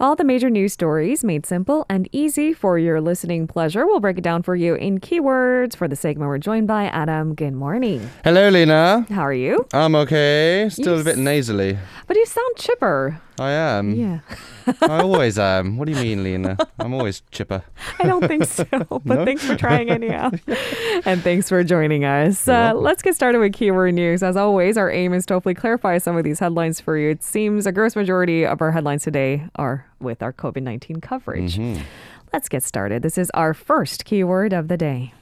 All the major news stories made simple and easy for your listening pleasure. We'll break it down for you in keywords. For the segment, we're joined by Adam. Good morning. Hello, Lena. How are you? I'm okay. Still a bit nasally. But you sound chipper. I am. Yeah. I always am. What do you mean, Lena? I'm always chipper. I don't think so, but No? thanks for trying anyhow. and thanks for joining us. Uh, let's get started with keyword news. As always, our aim is to hopefully clarify some of these headlines for you. It seems a gross majority of our headlines today are with our COVID 19 coverage. Mm-hmm. Let's get started. This is our first keyword of the day.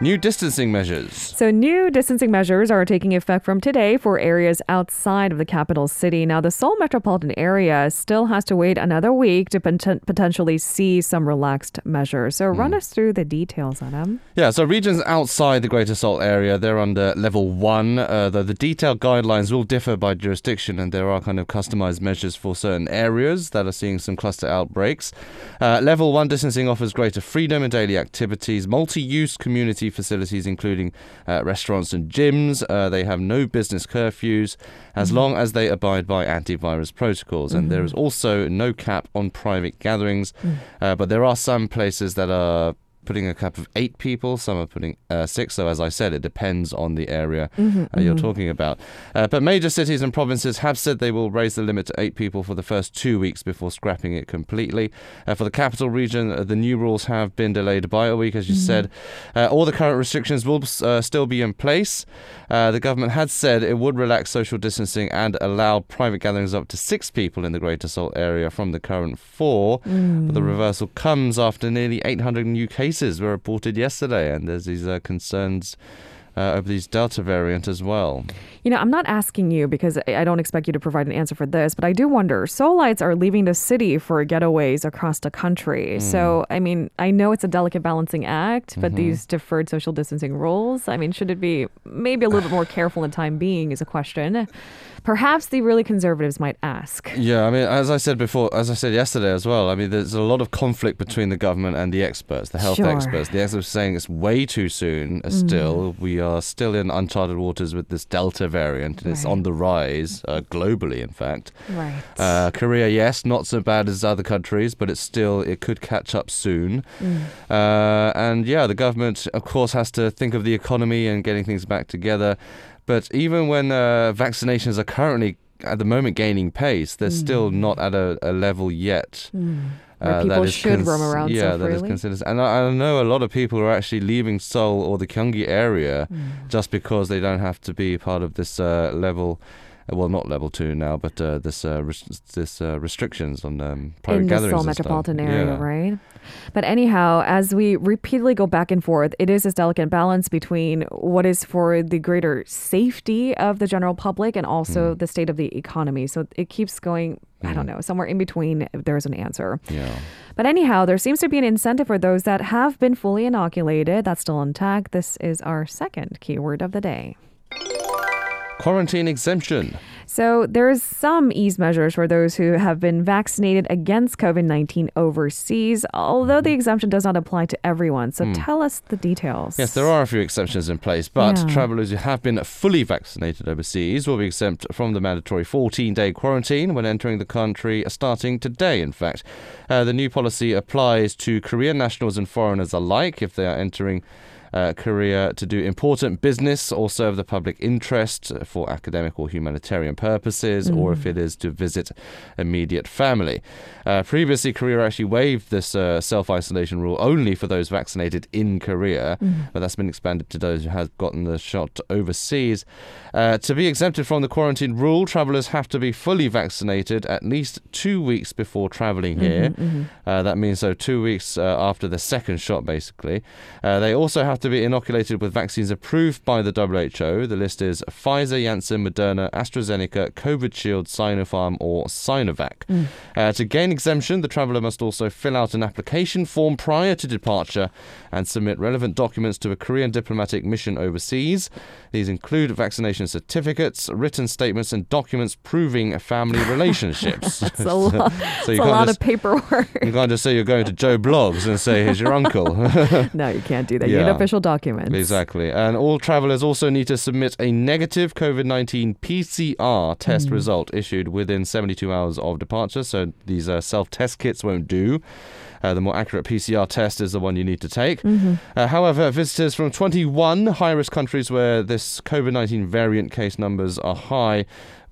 New distancing measures. So, new distancing measures are taking effect from today for areas outside of the capital city. Now, the Seoul metropolitan area still has to wait another week to poten- potentially see some relaxed measures. So, run us through the details, Adam. Yeah, so regions outside the Greater Seoul area, they're under level one, uh, though the detailed guidelines will differ by jurisdiction, and there are kind of customized measures for certain areas that are seeing some cluster outbreaks. Uh, level one distancing offers greater freedom in daily activities, multi use community facilities, including uh, restaurants and gyms. Uh, they have no business curfews as long as they abide by antivirus protocols, and there is also no cap on private gatherings. Uh, but there are some places that are putting a cap of eight people. Some are putting uh, six. So as I said, it depends on the area uh, you're talking about. Uh, but major cities and provinces have said they will raise the limit to eight people for the first two weeks before scrapping it completely. Uh, for the capital region, uh, the new rules have been delayed by a week, as you said. Uh, all the current restrictions will uh, still be in place. Uh, the government had said it would relax social distancing and allow private gatherings up to six people in the Greater Seoul area from the current four. But the reversal comes after nearly 800 new cases were reported yesterday, and there's these uh, concerns uh, over these Delta variant as well. You know, I'm not asking you because I don't expect you to provide an answer for this, but I do wonder. Seoulites are leaving the city for getaways across the country. So, I mean, I know it's a delicate balancing act, but these deferred social distancing rules, I mean, should it be maybe a little bit more careful in the time being is a question. Perhaps the really conservatives might ask. Yeah, I mean, as I said before, as I said yesterday as well, I mean, there's a lot of conflict between the government and the experts, the health Sure. experts. The experts are saying it's way too soon. uh, Still, we are still in uncharted waters with this Delta variant, and it's on the rise uh, globally. In fact, Right. uh, Korea, yes, not so bad as other countries, but it's still it could catch up soon. Uh, and yeah, the government, of course, has to think of the economy and getting things back together. But even when uh, vaccinations are currently at the moment gaining pace, they're still not at a, a level yet. Where uh, that people is should roam around so yeah, that is considered. And I, I know a lot of people are actually leaving Seoul or the Gyeonggi area just because they don't have to be part of this uh, level. Uh, Well, not level two now, but uh, this uh, res- this uh, restrictions on um, private in the gatherings. Seoul and stuff. metropolitan area, Yeah. right? But anyhow, as we repeatedly go back and forth, it is this delicate balance between what is for the greater safety of the general public and also Mm. the state of the economy. So it keeps going, I don't know, somewhere in between if there's an answer. Yeah. But anyhow, there seems to be an incentive for those that have been fully inoculated. That's still intact. This is our second keyword of the day. Quarantine exemption. So there's some ease measures for those who have been vaccinated against COVID-19 overseas, although the exemption does not apply to everyone. So tell us the details. Yes, there are a few exceptions in place, but Yeah. travellers who have been fully vaccinated overseas will be exempt from the mandatory 14 day quarantine when entering the country, starting today, in fact. Uh, the new policy applies to Korean nationals and foreigners alike if they are entering. Uh, Korea to do important business or serve the public interest for academic or humanitarian purposes, or if it is to visit immediate family. Uh, previously, Korea actually waived this uh, self isolation rule only for those vaccinated in Korea, but that's been expanded to those who have gotten the shot overseas. Uh, to be exempted from the quarantine rule, travellers have to be fully vaccinated at least two weeks before travelling here. Uh, that means so two weeks uh, after the second shot, basically. They also have to be inoculated with vaccines approved by the WHO. The list is Pfizer, Janssen, Moderna, AstraZeneca, Covishield, Sinopharm, or Sinovac. Uh, to gain exemption, the traveller must also fill out an application form prior to departure and submit relevant documents to a Korean diplomatic mission overseas. These include vaccination certificates, written statements, and documents proving family relationships. It's a lot, so you a can't lot just, of paperwork. you can't just say you're going to Joe Bloggs and say, here's your uncle. no, you can't do that. You Yeah. need official official documents. Exactly. And all travelers also need to submit a negative COVID 19 PCR test result issued within 72 hours of departure. So these uh, self test kits won't do. Uh, the more accurate PCR test is the one you need to take. Uh, however, visitors from 21 high risk countries where this COVID 19 variant case numbers are high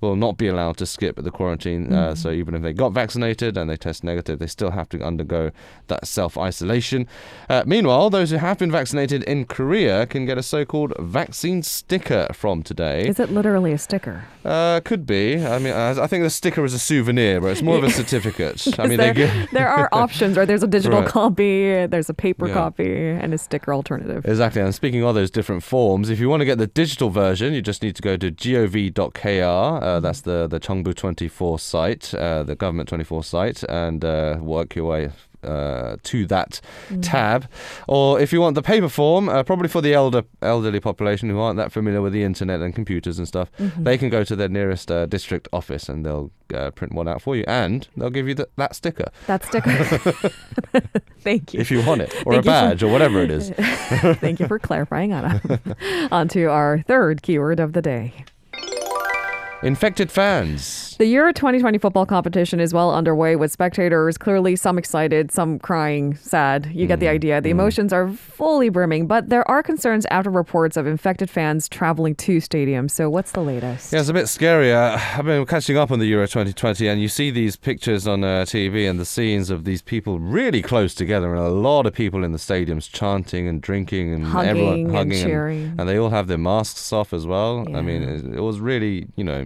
will not be allowed to skip the quarantine. Uh, so even if they got vaccinated and they test negative, they still have to undergo that self isolation. Uh, meanwhile, those who have been vaccinated in Korea can get a so called vaccine sticker from today. Is it literally a sticker? Uh, could be. I mean, I think the sticker is a souvenir, but it's more of a certificate. I mean, there, there are options, right? There's a digital Right. copy, there's a paper Yeah. copy, and a sticker alternative. Exactly. And speaking of those different forms, if you want to get the digital version, you just need to go to gov.kr. Uh, that's the, the Cheongbu 24 site, uh, the government 24 site, and uh, work your way. Uh, to that tab, or if you want the paper form, uh, probably for the elder elderly population who aren't that familiar with the internet and computers and stuff, they can go to their nearest uh, district office and they'll uh, print one out for you, and they'll give you th- that sticker That sticker. Thank you. if you want it, or Thank a you for- badge, or whatever it is. Thank you for clarifying, Anna. On to our third keyword of the day. Infected fans. The Euro 2020 football competition is well underway with spectators, clearly some excited, some crying, sad. You get the idea. The emotions are fully brimming, but there are concerns after reports of infected fans traveling to stadiums. So, what's the latest? Yeah, it's a bit scary. Uh, I've been catching up on the Euro 2020, and you see these pictures on uh, TV and the scenes of these people really close together, and a lot of people in the stadiums chanting and drinking and Hugging everyone and hugging, cheering. and, they all have their masks off as well. I mean, it, it was really, you know,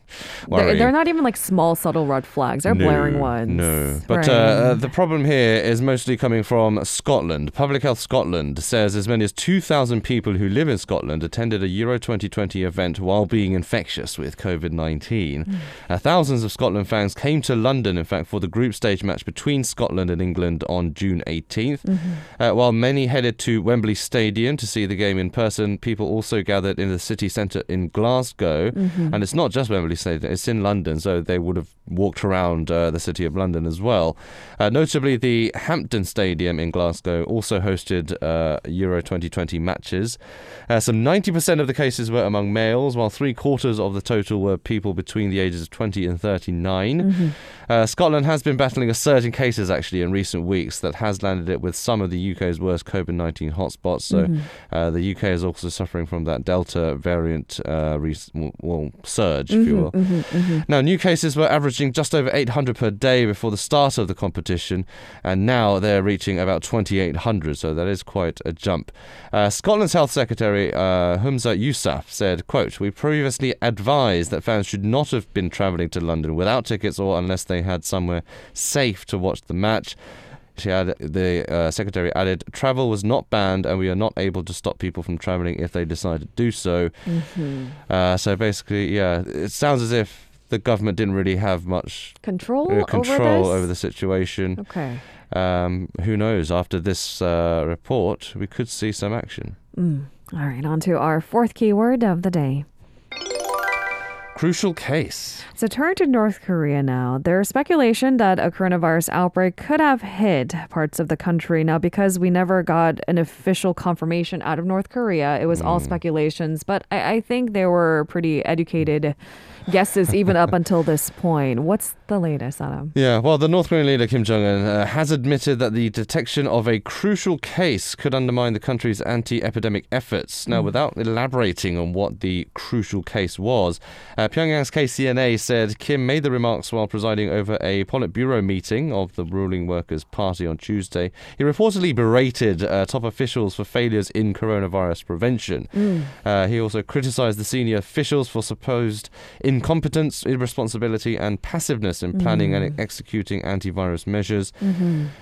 They're, they're not even like small, subtle red flags. They're no, blaring ones. No. But Right. uh, uh, the problem here is mostly coming from Scotland. Public Health Scotland says as many as 2,000 people who live in Scotland attended a Euro 2020 event while being infectious with COVID 19. Hmm. Uh, thousands of Scotland fans came to London, in fact, for the group stage match between Scotland and England on June 18th. Mm-hmm. Uh, while many headed to Wembley Stadium to see the game in person, people also gathered in the city centre in Glasgow. Mm-hmm. And it's not just Wembley Stadium, it's in London, so they would have walked around uh, the city of London as well. Uh, notably, the Hampden Stadium in Glasgow also hosted uh, Euro 2020 matches. Uh, some 90% of the cases were among males, while three quarters of the total were people between the ages of 20 and 39. Uh, Scotland has been battling a surge in cases actually in recent weeks that has landed it with some of the UK's worst COVID 19 hotspots. So uh, the UK is also suffering from that Delta variant uh, re- well, surge, if you will. Now, new cases were averaging just over 800 per day before the start of the competition, and now they're reaching about 2,800, so that is quite a jump. Uh, Scotland's Health Secretary, uh, Humza Yousaf, said, quote, We previously advised that fans should not have been travelling to London without tickets or unless they had somewhere safe to watch the match. She added, the uh, secretary added, travel was not banned, and we are not able to stop people from travelling if they decide to do so. Mm-hmm. Uh, so basically, yeah, it sounds as if the government didn't really have much Control, uh, control over over, the situation. Okay. Um, who knows? After this uh, report, we could see some action. Mm. All right, on to our fourth keyword of the day. Crucial case. So turn to North Korea now. There's speculation that a coronavirus outbreak could have hit parts of the country. Now, because we never got an official confirmation out of North Korea, it was all hmm. speculations. But I, I think they were pretty educated guesses even up until this point. What's the latest, Adam? Yeah, well, the North Korean leader Kim Jong un uh, has admitted that the detection of a crucial case could undermine the country's anti epidemic efforts. Now, without elaborating on what the crucial case was, uh, Pyongyang's KCNA said Kim made the remarks while presiding over a Politburo meeting of the ruling Workers' Party on Tuesday. He reportedly berated uh, top officials for failures in coronavirus prevention. Uh, he also criticized the senior officials for supposed incompetence, irresponsibility, and passiveness in planning and executing antivirus measures.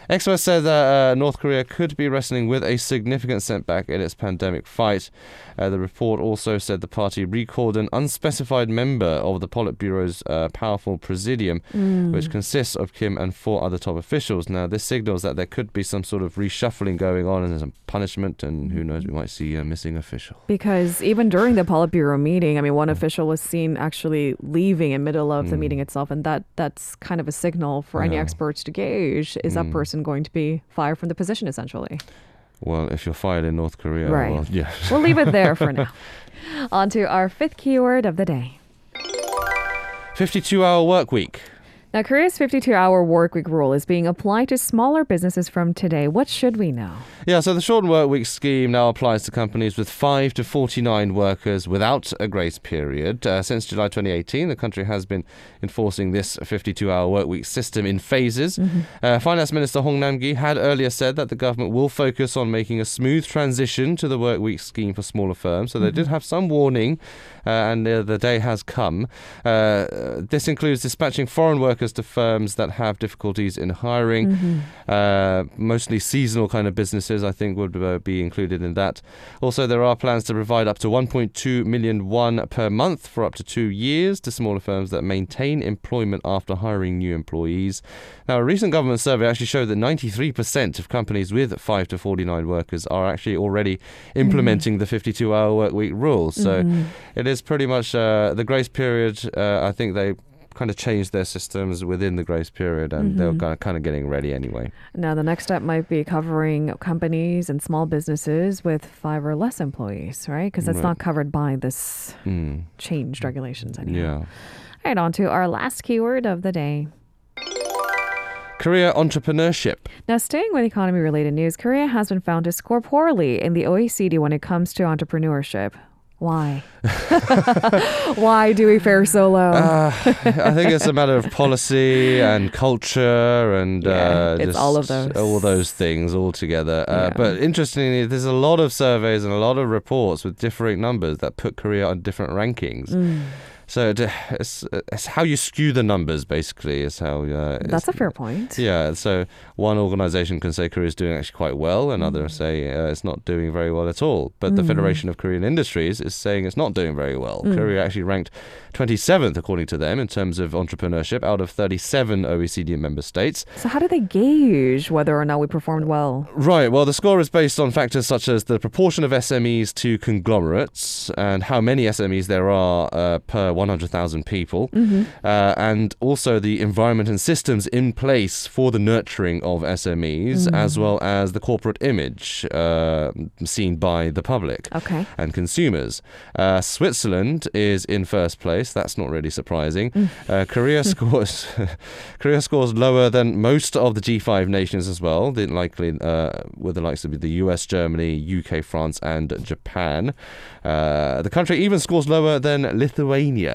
Experts said that uh, North Korea could be wrestling with a significant setback in its pandemic fight. Uh, the report also said the party recalled an unspecified member of the Politburo's uh, powerful presidium, which consists of Kim and four other top officials. Now, this signals that there could be some sort of reshuffling going on and some punishment, and who knows, we might see a missing official. Because even during the Politburo meeting, I mean, one official was seen actually leaving in middle of the meeting itself, and that that's kind of a signal for any experts to gauge: is that Mm. person going to be fired from the position, essentially? Well, if you're fired in North Korea, Right. well, yeah. We'll leave it there for now. On to our fifth keyword of the day. 52 hour work week. Now, Korea's 52 hour work week rule is being applied to smaller businesses from today. What should we know? Yeah, so the shortened work week scheme now applies to companies with 5 to 49 workers without a grace period. Uh, since July 2018, the country has been enforcing this 52 hour work week system in phases. Uh, Finance Minister Hong Nam-ki had earlier said that the government will focus on making a smooth transition to the work week scheme for smaller firms. So they did have some warning, uh, and uh, the day has come. Uh, this includes dispatching foreign workers to firms that have difficulties in hiring. Uh, mostly seasonal kind of businesses, I think, would uh, be included in that. Also, there are plans to provide up to 1.2 million won per month for up to two years to smaller firms that maintain employment after hiring new employees. Now, a recent government survey actually showed that 93% of companies with 5 to 49 workers are actually already implementing the 52 hour work week rule. So it is pretty much uh, the grace period. Uh, I think they kind of changed their systems within the grace period and they're kind of, getting ready anyway. Now, the next step might be covering companies and small businesses with five or less employees, right? Because that's Right. not covered by this Mm. changed regulations anyhow. Yeah. All right, on to our last keyword of the day. Korea entrepreneurship. Now, staying with economy related news, Korea has been found to score poorly in the OECD when it comes to entrepreneurship. Why? Why do we fare so low? Uh, I think it's a matter of policy and culture and Yeah, uh, it's all of those. all those things all together. Uh, Yeah. But interestingly, there's a lot of surveys and a lot of reports with differing numbers that put Korea on different rankings. Mm, So it, it's, it's how you skew the numbers, basically, is how. Uh, that's a fair point. Yeah, so one organization can say Korea is doing actually quite well, and others say uh, it's not doing very well at all. But the Mm. Federation of Korean Industries is saying it's not doing very well. Mm. Korea actually ranked 27th, according to them, in terms of entrepreneurship out of 37 OECD member states. So, how do they gauge whether or not we performed well? Right, well, the score is based on factors such as the proportion of SMEs to conglomerates and how many SMEs there are uh, per 100,000 people. Mm-hmm. uh, and also the environment and systems in place for the nurturing of SMEs, Mm. as well as the corporate image uh, seen by the public Okay. and consumers. Uh, Switzerland is in first place. That's not really surprising. Mm. Uh, Korea scores Korea scores lower than most of the G5 nations as well. The likely uh, with the likes of the US, Germany, UK, France, and Japan. Uh, the country even scores lower than Lithuania.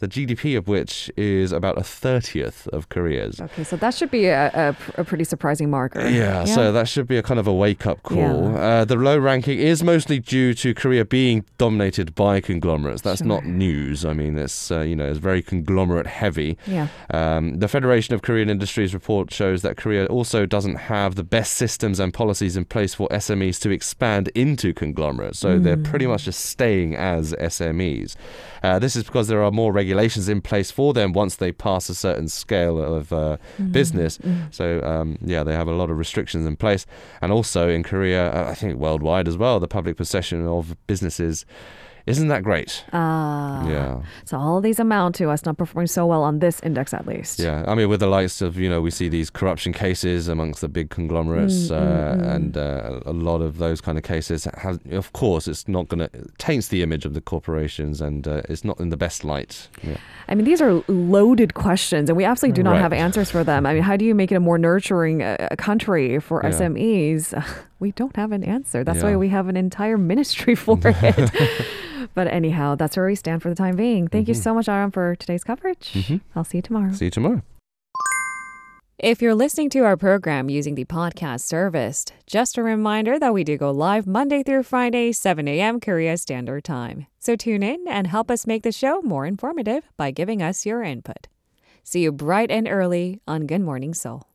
The GDP of which is about a thirtieth of Korea's. Okay, so that should be a, a, a pretty surprising marker. Yeah, so that should be a kind of a wake up call. Yeah. Uh, the low ranking is mostly due to Korea being dominated by conglomerates. That's not news. I mean, it's uh, you know it's very conglomerate heavy. yeah. Um, the Federation of Korean Industries report shows that Korea also doesn't have the best systems and policies in place for SMEs to expand into conglomerates. So they're pretty much just staying as SMEs. Uh, this is because there are more regulations in place for them once they pass a certain scale of uh, business. So um, yeah, they have a lot of restrictions in place, and also in Korea, uh, I think worldwide as well, the public possession of businesses isn't that great. Ah. Yeah. So all these amount to us not performing so well on this index, at least. Yeah, I mean, with the likes of, you know, we see these corruption cases amongst the big conglomerates, Mm, uh, mm, mm. and uh, a lot of those kind of cases, have, of course, it's not going to, taints the image of the corporations and uh, it's not in the best light. Yeah. I mean, these are loaded questions, and we absolutely do not Right. have answers for them. I mean, how do you make it a more nurturing uh, country for Yeah. SMEs? We don't have an answer. That's why we have an entire ministry for it. but anyhow, that's where we stand for the time being. Thank you Mhm. so much, Aram, for today's coverage. Mhm. I'll see you tomorrow. See you tomorrow. If you're listening to our program using the podcast service, just a reminder that we do go live Monday through Friday, 7 a.m. Korea Standard Time. So tune in and help us make the show more informative by giving us your input. See you bright and early on Good Morning Seoul.